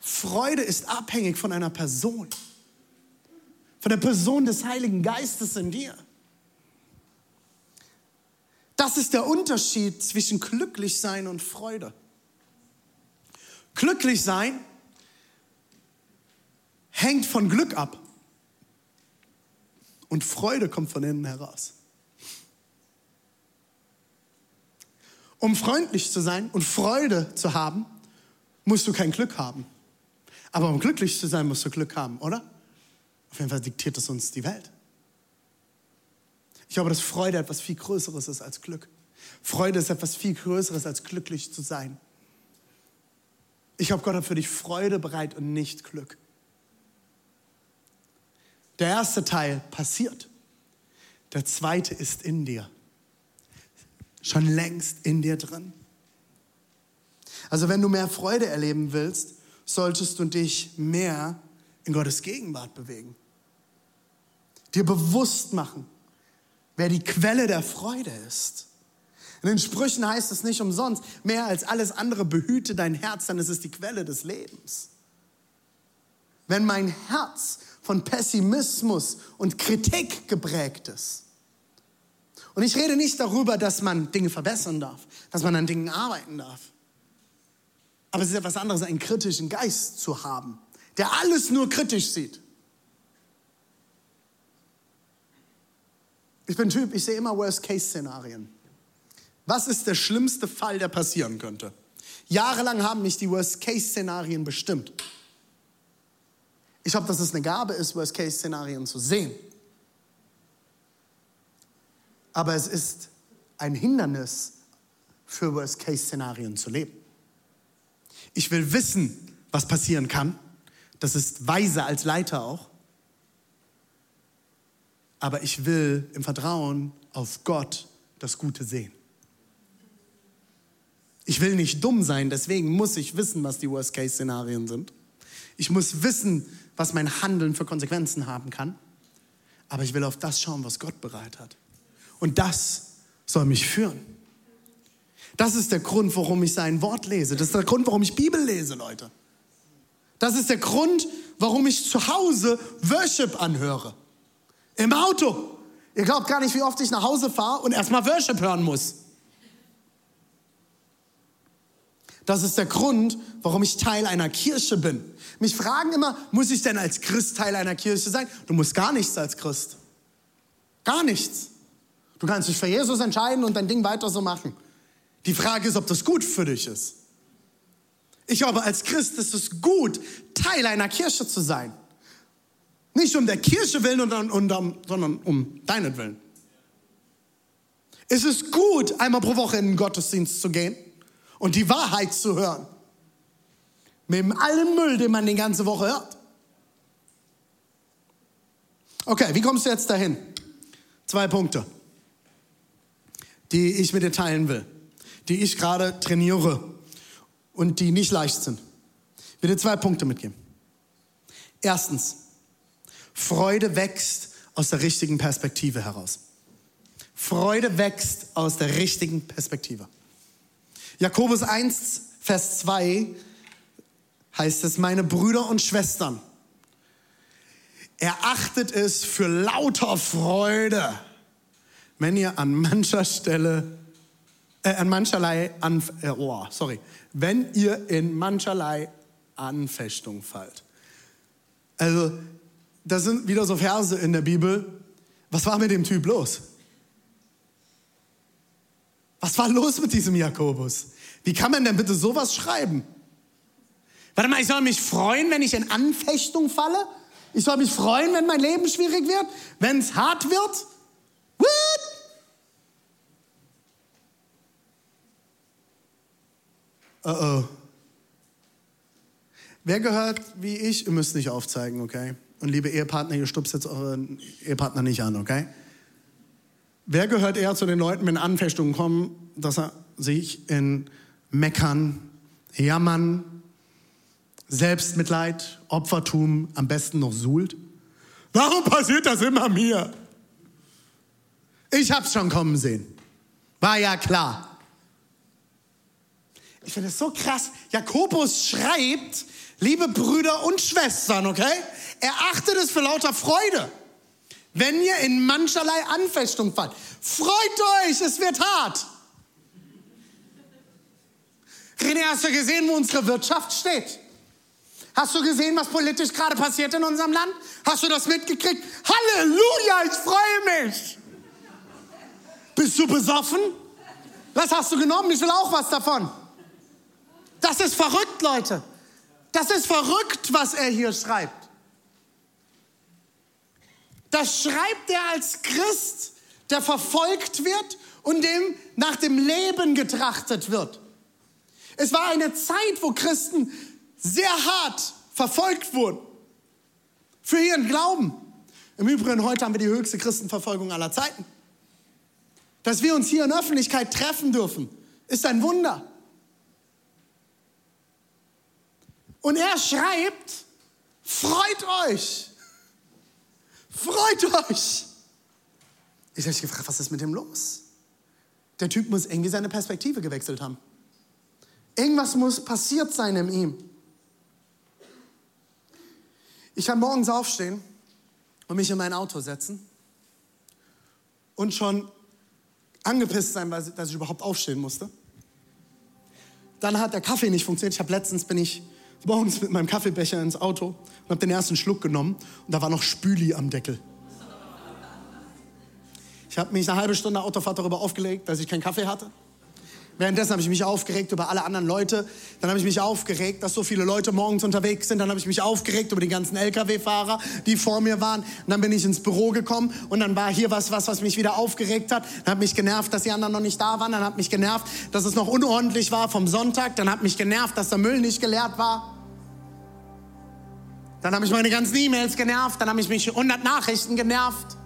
Freude ist abhängig von einer Person, von der Person des Heiligen Geistes in dir. Das ist der Unterschied zwischen glücklich sein und Freude. Glücklich sein hängt von Glück ab. Und Freude kommt von innen heraus. Um freundlich zu sein und Freude zu haben, musst du kein Glück haben. Aber um glücklich zu sein, musst du Glück haben, oder? Auf jeden Fall diktiert es uns die Welt. Ich glaube, dass Freude etwas viel Größeres ist als Glück. Freude ist etwas viel Größeres als glücklich zu sein. Ich glaube, Gott hat für dich Freude bereit und nicht Glück. Der erste Teil passiert. Der zweite ist in dir. Schon längst in dir drin. Also wenn du mehr Freude erleben willst, solltest du dich mehr in Gottes Gegenwart bewegen. Dir bewusst machen, wer die Quelle der Freude ist. In den Sprüchen heißt es nicht umsonst, mehr als alles andere behüte dein Herz, ist es die Quelle des Lebens. Wenn mein Herz von Pessimismus und Kritik geprägt ist. Und ich rede nicht darüber, dass man Dinge verbessern darf, dass man an Dingen arbeiten darf. Aber es ist etwas anderes, einen kritischen Geist zu haben, der alles nur kritisch sieht. Ich bin Typ, ich sehe immer Worst-Case-Szenarien. Was ist der schlimmste Fall, der passieren könnte? Jahrelang haben mich die Worst-Case-Szenarien bestimmt. Ich glaube, dass es eine Gabe ist, Worst-Case-Szenarien zu sehen. Aber es ist ein Hindernis für Worst-Case-Szenarien zu leben. Ich will wissen, was passieren kann. Das ist weise als Leiter auch. Aber ich will im Vertrauen auf Gott das Gute sehen. Ich will nicht dumm sein, deswegen muss ich wissen, was die Worst-Case-Szenarien sind. Ich muss wissen, was mein Handeln für Konsequenzen haben kann. Aber ich will auf das schauen, was Gott bereit hat. Und das soll mich führen. Das ist der Grund, warum ich sein Wort lese. Das ist der Grund, warum ich Bibel lese, Leute. Das ist der Grund, warum ich zu Hause Worship anhöre. Im Auto. Ihr glaubt gar nicht, wie oft ich nach Hause fahre und erstmal Worship hören muss. Das ist der Grund, warum ich Teil einer Kirche bin. Mich fragen immer, muss ich denn als Christ Teil einer Kirche sein? Du musst gar nichts als Christ. Gar nichts. Du kannst dich für Jesus entscheiden und dein Ding weiter so machen. Die Frage ist, ob das gut für dich ist. Ich glaube, als Christ ist es gut, Teil einer Kirche zu sein. Nicht um der Kirche willen, sondern um deinen Willen. Es ist gut, einmal pro Woche in den Gottesdienst zu gehen und die Wahrheit zu hören. Mit allem Müll, den man die ganze Woche hört. Okay, wie kommst du jetzt dahin? Zwei Punkte, die ich mit dir teilen will, die ich gerade trainiere und die nicht leicht sind. Ich will dir zwei Punkte mitgeben. Erstens, Freude wächst aus der richtigen Perspektive heraus. Freude wächst aus der richtigen Perspektive. Jakobus 1, Vers 2 heißt es, meine Brüder und Schwestern, erachtet es für lauter Freude, wenn ihr an mancher Stelle, äh, an mancherlei, an, äh, oh, sorry, wenn ihr in mancherlei Anfechtung fallt. Also, das sind wieder so Verse in der Bibel. Was war mit dem Typ los? Was war los mit diesem Jakobus? Wie kann man denn bitte sowas schreiben? Warte mal, ich soll mich freuen, wenn ich in Anfechtung falle? Ich soll mich freuen, wenn mein Leben schwierig wird? Wenn es hart wird? What? Uh oh. Wer gehört wie ich? Ihr müsst nicht aufzeigen, okay? Und liebe Ehepartner, ihr stupst jetzt euren Ehepartner nicht an, okay? Wer gehört eher zu den Leuten, wenn Anfechtungen kommen, dass er sich in Meckern, Jammern, Selbstmitleid, Opfertum am besten noch suhlt? Warum passiert das immer mir? Ich hab's schon kommen sehen. War ja klar. Ich finde es so krass. Jakobus schreibt, liebe Brüder und Schwestern, okay? Erachtet es für lauter Freude, wenn ihr in mancherlei Anfechtung fallt. Freut euch, es wird hart. René, hast du gesehen, wo unsere Wirtschaft steht? Hast du gesehen, was politisch gerade passiert in unserem Land? Hast du das mitgekriegt? Halleluja, ich freue mich. Bist du besoffen? Was hast du genommen? Ich will auch was davon. Das ist verrückt, Leute. Das ist verrückt, was er hier schreibt. Das schreibt er als Christ, der verfolgt wird und dem nach dem Leben getrachtet wird. Es war eine Zeit, wo Christen sehr hart verfolgt wurden für ihren Glauben. Im Übrigen, heute haben wir die höchste Christenverfolgung aller Zeiten. Dass wir uns hier in Öffentlichkeit treffen dürfen, ist ein Wunder. Und er schreibt, freut euch, freut euch. Ich habe mich gefragt, was ist mit dem los? Der Typ muss irgendwie seine Perspektive gewechselt haben. Irgendwas muss passiert sein in ihm. Ich kann morgens aufstehen und mich in mein Auto setzen und schon angepisst sein, dass ich überhaupt aufstehen musste. Dann hat der Kaffee nicht funktioniert. Ich habe letztens bin ich morgens mit meinem Kaffeebecher ins Auto und habe den ersten Schluck genommen und da war noch Spüli am Deckel. Ich habe mich eine halbe Stunde Autofahrt darüber aufgelegt, dass ich keinen Kaffee hatte. Währenddessen habe ich mich aufgeregt über alle anderen Leute. Dann habe ich mich aufgeregt, dass so viele Leute morgens unterwegs sind. Dann habe ich mich aufgeregt über die ganzen Lkw-Fahrer, die vor mir waren. Und dann bin ich ins Büro gekommen und dann war hier was, was, was mich wieder aufgeregt hat. Dann hat mich genervt, dass die anderen noch nicht da waren. Dann hat mich genervt, dass es noch unordentlich war vom Sonntag. Dann hat mich genervt, dass der Müll nicht geleert war. Dann habe ich meine ganzen E-Mails genervt. Dann habe ich mich 100 Nachrichten genervt.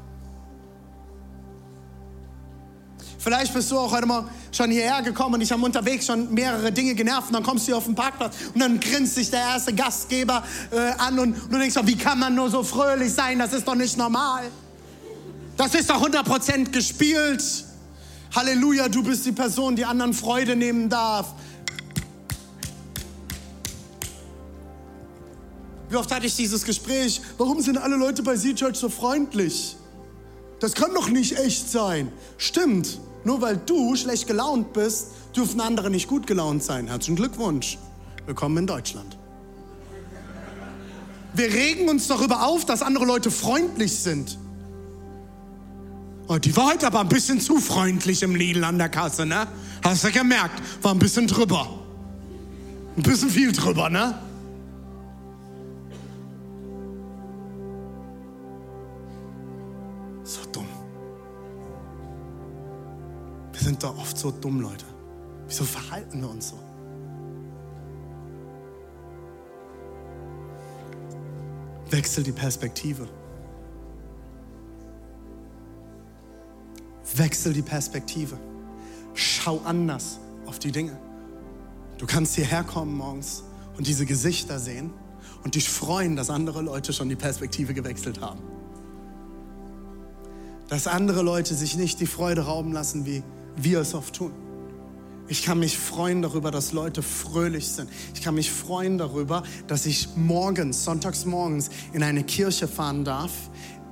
Vielleicht bist du auch heute mal schon hierher gekommen und ich habe unterwegs schon mehrere Dinge genervt und dann kommst du hier auf den Parkplatz und dann grinst sich der erste Gastgeber äh, an und, und du denkst, doch, wie kann man nur so fröhlich sein? Das ist doch nicht normal. Das ist doch 100% gespielt. Halleluja, du bist die Person, die anderen Freude nehmen darf. Wie oft hatte ich dieses Gespräch? Warum sind alle Leute bei Z-Church so freundlich? Das kann doch nicht echt sein. Stimmt. Nur weil du schlecht gelaunt bist, dürfen andere nicht gut gelaunt sein. Herzlichen Glückwunsch. Willkommen in Deutschland. Wir regen uns darüber auf, dass andere Leute freundlich sind. Oh, die war heute aber ein bisschen zu freundlich im Lidl an der Kasse, ne? Hast du gemerkt? War ein bisschen drüber. Ein bisschen viel drüber, ne? Sind doch oft so dumm, Leute. Wieso verhalten wir uns so? Wechsel die Perspektive. Wechsel die Perspektive. Schau anders auf die Dinge. Du kannst hierher kommen morgens und diese Gesichter sehen und dich freuen, dass andere Leute schon die Perspektive gewechselt haben. Dass andere Leute sich nicht die Freude rauben lassen, wie wir es oft tun. Ich kann mich freuen darüber, dass Leute fröhlich sind. Ich kann mich freuen darüber, dass ich morgens, sonntags morgens, in eine Kirche fahren darf,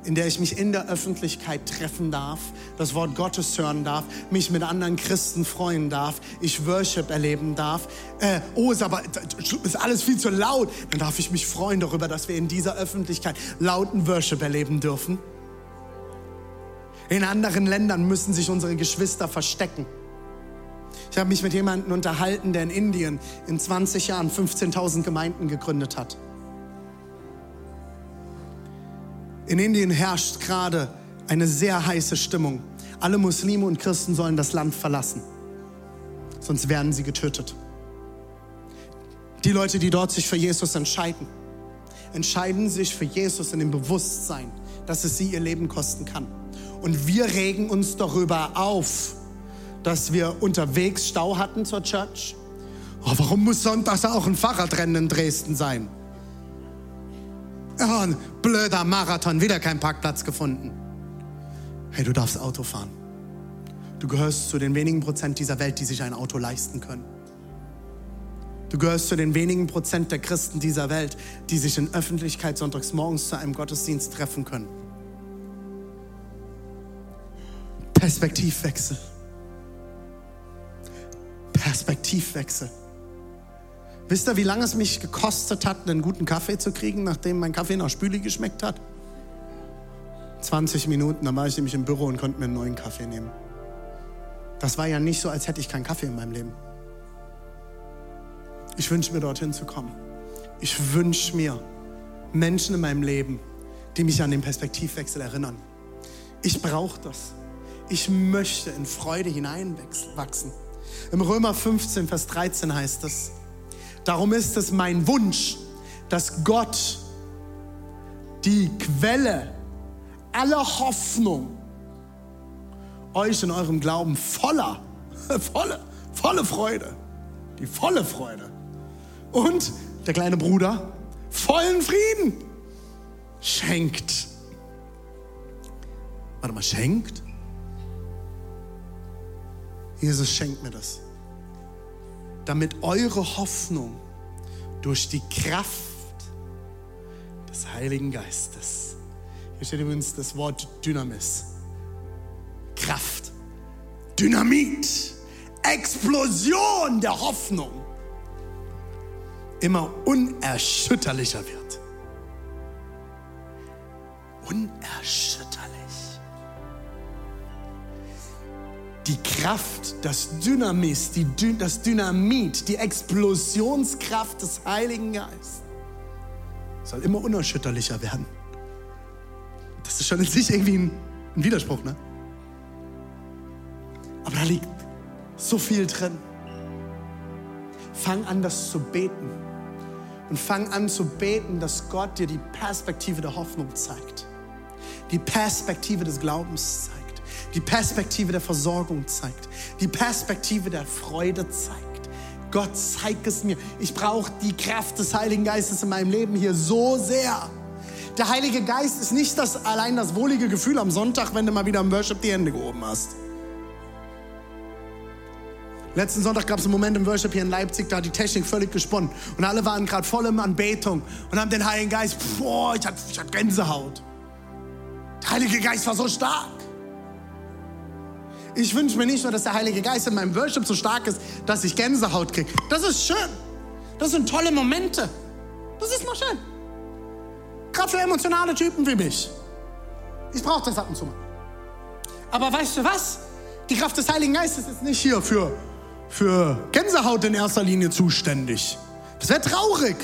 in der ich mich in der Öffentlichkeit treffen darf, das Wort Gottes hören darf, mich mit anderen Christen freuen darf, ich Worship erleben darf. Äh, oh, ist aber ist alles viel zu laut. Dann darf ich mich freuen darüber, dass wir in dieser Öffentlichkeit lauten Worship erleben dürfen. In anderen Ländern müssen sich unsere Geschwister verstecken. Ich habe mich mit jemandem unterhalten, der in Indien in 20 Jahren 15.000 Gemeinden gegründet hat. In Indien herrscht gerade eine sehr heiße Stimmung. Alle Muslime und Christen sollen das Land verlassen, sonst werden sie getötet. Die Leute, die dort sich für Jesus entscheiden, entscheiden sich für Jesus in dem Bewusstsein, dass es sie ihr Leben kosten kann. Und wir regen uns darüber auf, dass wir unterwegs Stau hatten zur Church. Oh, warum muss sonntags auch ein Fahrradrennen in Dresden sein? Ja, ein blöder Marathon, wieder kein Parkplatz gefunden. Hey, du darfst Auto fahren. Du gehörst zu den wenigen Prozent dieser Welt, die sich ein Auto leisten können. Du gehörst zu den wenigen Prozent der Christen dieser Welt, die sich in Öffentlichkeit sonntags morgens zu einem Gottesdienst treffen können. Perspektivwechsel. Perspektivwechsel. Wisst ihr, wie lange es mich gekostet hat, einen guten Kaffee zu kriegen, nachdem mein Kaffee nach Spüli geschmeckt hat? 20 Minuten, dann war ich nämlich im Büro und konnte mir einen neuen Kaffee nehmen. Das war ja nicht so, als hätte ich keinen Kaffee in meinem Leben. Ich wünsche mir dorthin zu kommen. Ich wünsche mir Menschen in meinem Leben, die mich an den Perspektivwechsel erinnern. Ich brauche das. Ich möchte in Freude hineinwachsen. Im Römer 15, Vers 13 heißt es, darum ist es mein Wunsch, dass Gott die Quelle aller Hoffnung euch in eurem Glauben voller, *laughs* volle, volle Freude, die volle Freude und der kleine Bruder vollen Frieden schenkt. Warte mal, schenkt? Jesus schenkt mir das. Damit eure Hoffnung durch die Kraft des Heiligen Geistes, hier steht übrigens das Wort Dynamis, Kraft, Dynamit, Explosion der Hoffnung, immer unerschütterlicher wird. Unerschütterlich. Die Kraft, das Dynamis, die, das Dynamit, die Explosionskraft des Heiligen Geistes soll immer unerschütterlicher werden. Das ist schon in sich irgendwie ein, ein Widerspruch, ne? Aber da liegt so viel drin. Fang an, das zu beten. Und fang an zu beten, dass Gott dir die Perspektive der Hoffnung zeigt. Die Perspektive des Glaubens zeigt die Perspektive der Versorgung zeigt, die Perspektive der Freude zeigt. Gott, zeig es mir. Ich brauche die Kraft des Heiligen Geistes in meinem Leben hier so sehr. Der Heilige Geist ist nicht das, allein das wohlige Gefühl am Sonntag, wenn du mal wieder im Worship die Hände gehoben hast. Letzten Sonntag gab es einen Moment im Worship hier in Leipzig, da hat die Technik völlig gesponnen. Und alle waren gerade voll in Anbetung und haben den Heiligen Geist, boah, ich hatte, ich Gänsehaut. Der Heilige Geist war so stark. Ich wünsche mir nicht nur, dass der Heilige Geist in meinem Worship so stark ist, dass ich Gänsehaut kriege. Das ist schön. Das sind tolle Momente. Das ist noch schön. Gerade für emotionale Typen wie mich. Ich brauche das ab und zu mal. Aber weißt du was? Die Kraft des Heiligen Geistes ist nicht hier für, für Gänsehaut in erster Linie zuständig. Das wäre traurig.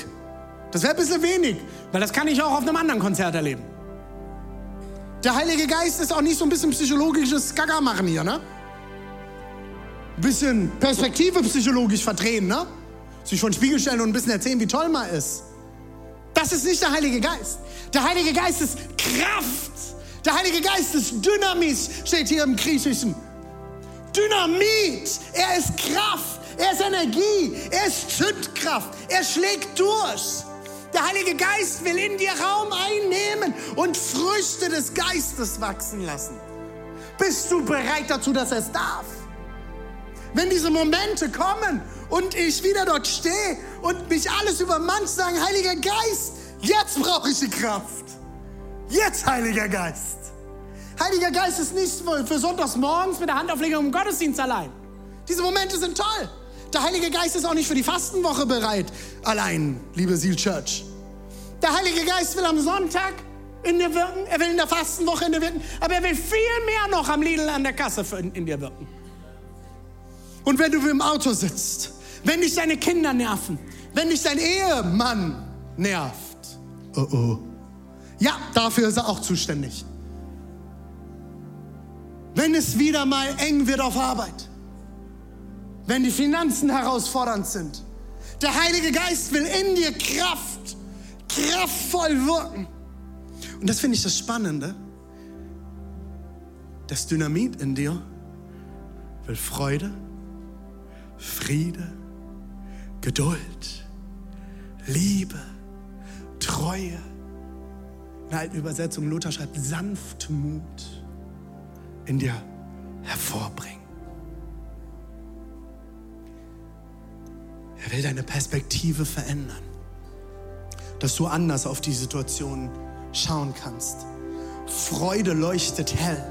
Das wäre ein bisschen wenig, weil das kann ich auch auf einem anderen Konzert erleben. Der Heilige Geist ist auch nicht so ein bisschen psychologisches Gaga machen hier, ne? Ein bisschen Perspektive psychologisch verdrehen, ne? Sich vor den Spiegel stellen und ein bisschen erzählen, wie toll man ist. Das ist nicht der Heilige Geist. Der Heilige Geist ist Kraft. Der Heilige Geist ist Dynamis, steht hier im Griechischen. Dynamit. Er ist Kraft. Er ist Energie. Er ist Zündkraft. Er schlägt durch. Der Heilige Geist will in dir Raum einnehmen und Früchte des Geistes wachsen lassen. Bist du bereit dazu, dass er es darf? Wenn diese Momente kommen und ich wieder dort stehe und mich alles übermannt, sagen, Heiliger Geist, jetzt brauche ich die Kraft. Jetzt, Heiliger Geist. Heiliger Geist ist nicht für sonntags morgens mit der Handauflegung im Gottesdienst allein. Diese Momente sind toll. Der Heilige Geist ist auch nicht für die Fastenwoche bereit, allein, liebe Seal Church. Der Heilige Geist will am Sonntag in dir wirken, er will in der Fastenwoche in dir wirken, aber er will viel mehr noch am Lidl an der Kasse in, dir wirken. Und wenn du im Auto sitzt, wenn dich deine Kinder nerven, wenn dich dein Ehemann nervt, oh oh, ja, dafür ist er auch zuständig. Wenn es wieder mal eng wird auf Arbeit, wenn die Finanzen herausfordernd sind. Der Heilige Geist will in dir Kraft, kraftvoll wirken. Und das finde ich das Spannende. Das Dynamit in dir will Freude, Friede, Geduld, Liebe, Treue. In der alten Übersetzung Luther schreibt Sanftmut in dir hervorbringen. Er will deine Perspektive verändern, dass du anders auf die Situation schauen kannst. Freude leuchtet hell,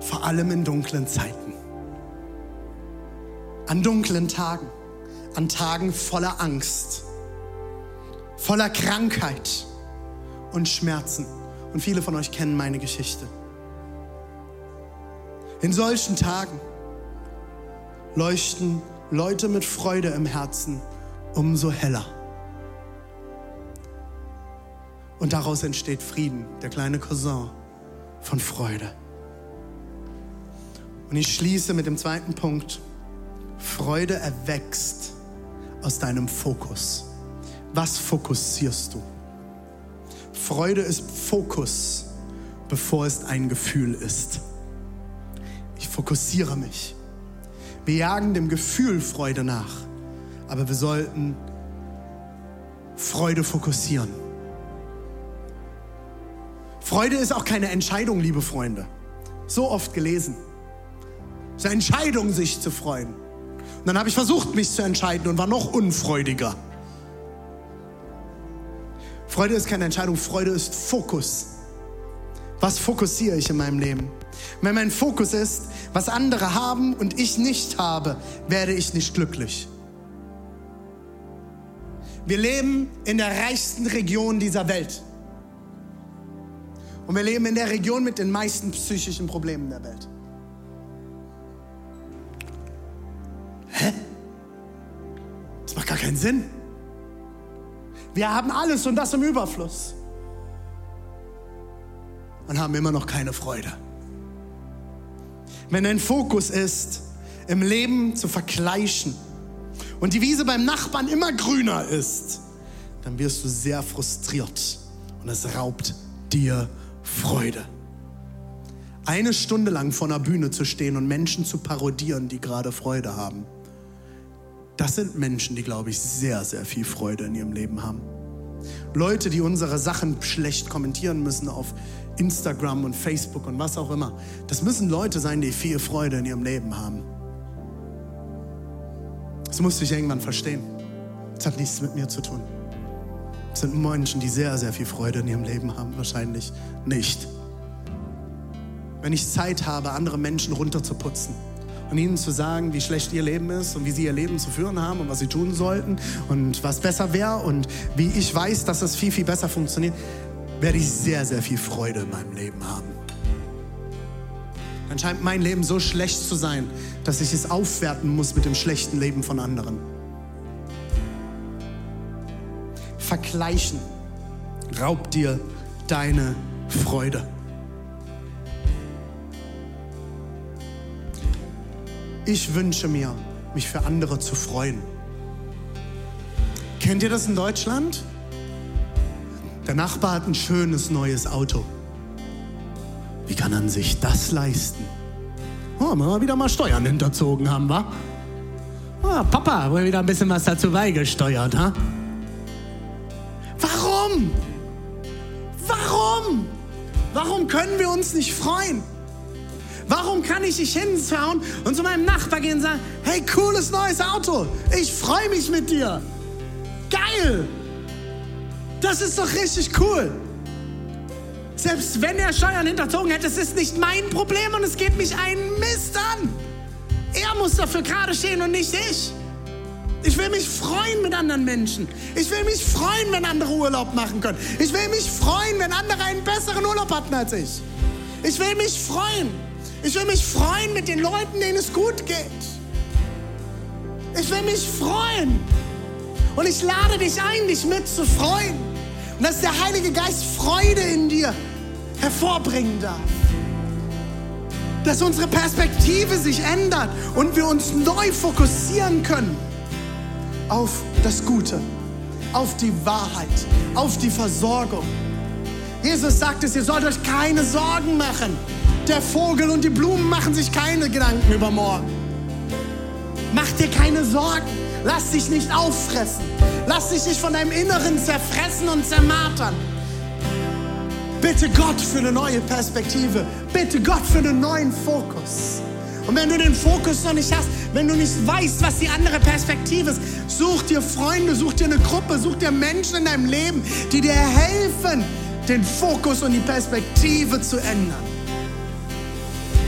vor allem in dunklen Zeiten. An dunklen Tagen, an Tagen voller Angst, voller Krankheit und Schmerzen. Und viele von euch kennen meine Geschichte. In solchen Tagen leuchten Leute mit Freude im Herzen umso heller. Und daraus entsteht Frieden, der kleine Cousin von Freude. Und ich schließe mit dem zweiten Punkt. Freude erwächst aus deinem Fokus. Was fokussierst du? Freude ist Fokus, bevor es ein Gefühl ist. Ich fokussiere mich. Wir jagen dem Gefühl Freude nach, aber wir sollten Freude fokussieren. Freude ist auch keine Entscheidung, liebe Freunde. So oft gelesen. Es ist eine Entscheidung, sich zu freuen. Und dann habe ich versucht, mich zu entscheiden und war noch unfreudiger. Freude ist keine Entscheidung, Freude ist Fokus. Was fokussiere ich in meinem Leben? Wenn mein Fokus ist, was andere haben und ich nicht habe, werde ich nicht glücklich. Wir leben in der reichsten Region dieser Welt. Und wir leben in der Region mit den meisten psychischen Problemen der Welt. Hä? Das macht gar keinen Sinn. Wir haben alles und das im Überfluss. Und haben immer noch keine Freude. Wenn dein Fokus ist, im Leben zu vergleichen und die Wiese beim Nachbarn immer grüner ist, dann wirst du sehr frustriert und es raubt dir Freude. Eine Stunde lang vor einer Bühne zu stehen und Menschen zu parodieren, die gerade Freude haben, das sind Menschen, die, glaube ich, sehr, sehr viel Freude in ihrem Leben haben. Leute, die unsere Sachen schlecht kommentieren müssen auf Instagram und Facebook und was auch immer. Das müssen Leute sein, die viel Freude in ihrem Leben haben. Das musste ich irgendwann verstehen. Das hat nichts mit mir zu tun. Das sind Menschen, die sehr, sehr viel Freude in ihrem Leben haben. Wahrscheinlich nicht. Wenn ich Zeit habe, andere Menschen runterzuputzen und ihnen zu sagen, wie schlecht ihr Leben ist und wie sie ihr Leben zu führen haben und was sie tun sollten und was besser wäre und wie ich weiß, dass es viel, viel besser funktioniert, werde ich sehr, sehr viel Freude in meinem Leben haben. Dann scheint mein Leben so schlecht zu sein, dass ich es aufwerten muss mit dem schlechten Leben von anderen. Vergleichen raubt dir deine Freude. Ich wünsche mir, mich für andere zu freuen. Kennt ihr das in Deutschland? Der Nachbar hat ein schönes neues Auto. Wie kann man sich das leisten? Oh, mal wieder mal Steuern hinterzogen haben, wa? Oh, Papa, wohl wieder ein bisschen was dazu beigesteuert, ha? Warum? Warum? Warum können wir uns nicht freuen? Warum kann ich nicht hinschauen und zu meinem Nachbar gehen und sagen, hey, cooles neues Auto, ich freue mich mit dir. Geil! Das ist doch richtig cool. Selbst wenn er Steuern hinterzogen hätte, es ist nicht mein Problem und es geht mich einen Mist an. Er muss dafür gerade stehen und nicht ich. Ich will mich freuen mit anderen Menschen. Ich will mich freuen, wenn andere Urlaub machen können. Ich will mich freuen, wenn andere einen besseren Urlaub hatten als ich. Ich will mich freuen. Ich will mich freuen mit den Leuten, denen es gut geht. Ich will mich freuen. Und ich lade dich ein, dich mit zu freuen. Und dass der Heilige Geist Freude in dir hervorbringen darf. Dass unsere Perspektive sich ändert und wir uns neu fokussieren können auf das Gute, auf die Wahrheit, auf die Versorgung. Jesus sagt es, ihr sollt euch keine Sorgen machen. der Vogel und die Blumen machen sich keine Gedanken über morgen. Mach dir keine Sorgen. Lass dich nicht auffressen. Lass dich nicht von deinem Inneren zerfressen und zermartern. Bitte Gott für eine neue Perspektive. Bitte Gott für einen neuen Fokus. Und wenn du den Fokus noch nicht hast, wenn du nicht weißt, was die andere Perspektive ist, such dir Freunde, such dir eine Gruppe, such dir Menschen in deinem Leben, die dir helfen, den Fokus und die Perspektive zu ändern.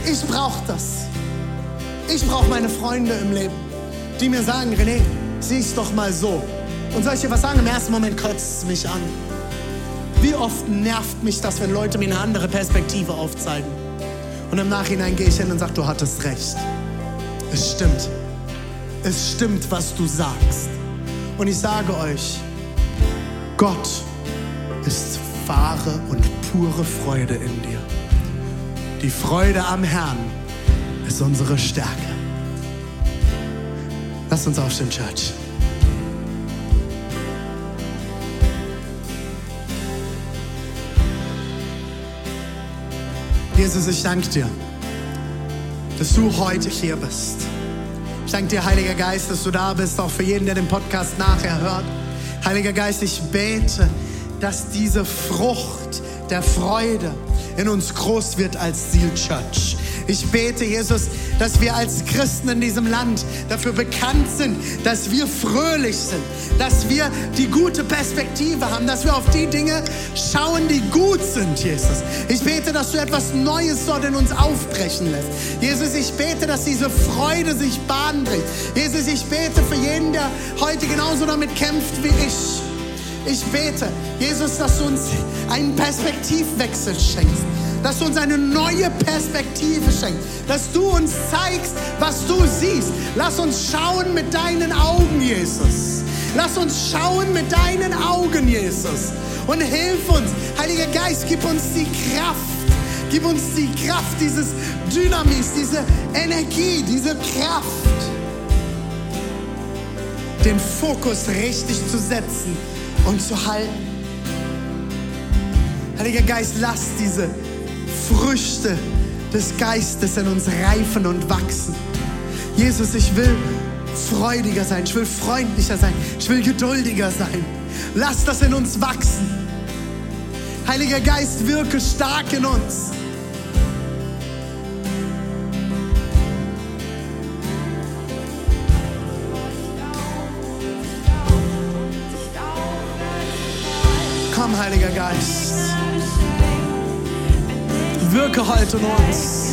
Ich brauche das. Ich brauche meine Freunde im Leben, die mir sagen, René, sieh's doch mal so. Und soll ich dir was sagen? Im ersten Moment kotzt es mich an. Wie oft nervt mich das, wenn Leute mir eine andere Perspektive aufzeigen? Und im Nachhinein gehe ich hin und sage, du hattest recht. Es stimmt. Es stimmt, was du sagst. Und ich sage euch, Gott ist wahre und pure Freude in dir. Die Freude am Herrn ist unsere Stärke. Lass uns aufstehen, Church. Jesus, ich danke dir, dass du heute hier bist. Ich danke dir, Heiliger Geist, dass du da bist, auch für jeden, der den Podcast nachher hört. Heiliger Geist, ich bete, dass diese Frucht der Freude in uns groß wird als Seal Church. Ich bete, Jesus, dass wir als Christen in diesem Land dafür bekannt sind, dass wir fröhlich sind, dass wir die gute Perspektive haben, dass wir auf die Dinge schauen, die gut sind, Jesus. Ich bete, dass du etwas Neues dort in uns aufbrechen lässt. Jesus, ich bete, dass diese Freude sich Bahn bricht. Jesus, ich bete für jeden, der heute genauso damit kämpft wie ich. Ich bete, Jesus, dass du uns einen Perspektivwechsel schenkst dass du uns eine neue Perspektive schenkst, dass du uns zeigst, was du siehst. Lass uns schauen mit deinen Augen, Jesus. Lass uns schauen mit deinen Augen, Jesus. Und hilf uns, Heiliger Geist, gib uns die Kraft. Gib uns die Kraft, dieses Dynamis, diese Energie, diese Kraft, den Fokus richtig zu setzen und zu halten. Heiliger Geist, lass diese Früchte des Geistes in uns reifen und wachsen. Jesus, ich will freudiger sein, ich will freundlicher sein, ich will geduldiger sein. Lass das in uns wachsen. Heiliger Geist, wirke stark in uns. Komm, Heiliger Geist wirke heute in uns.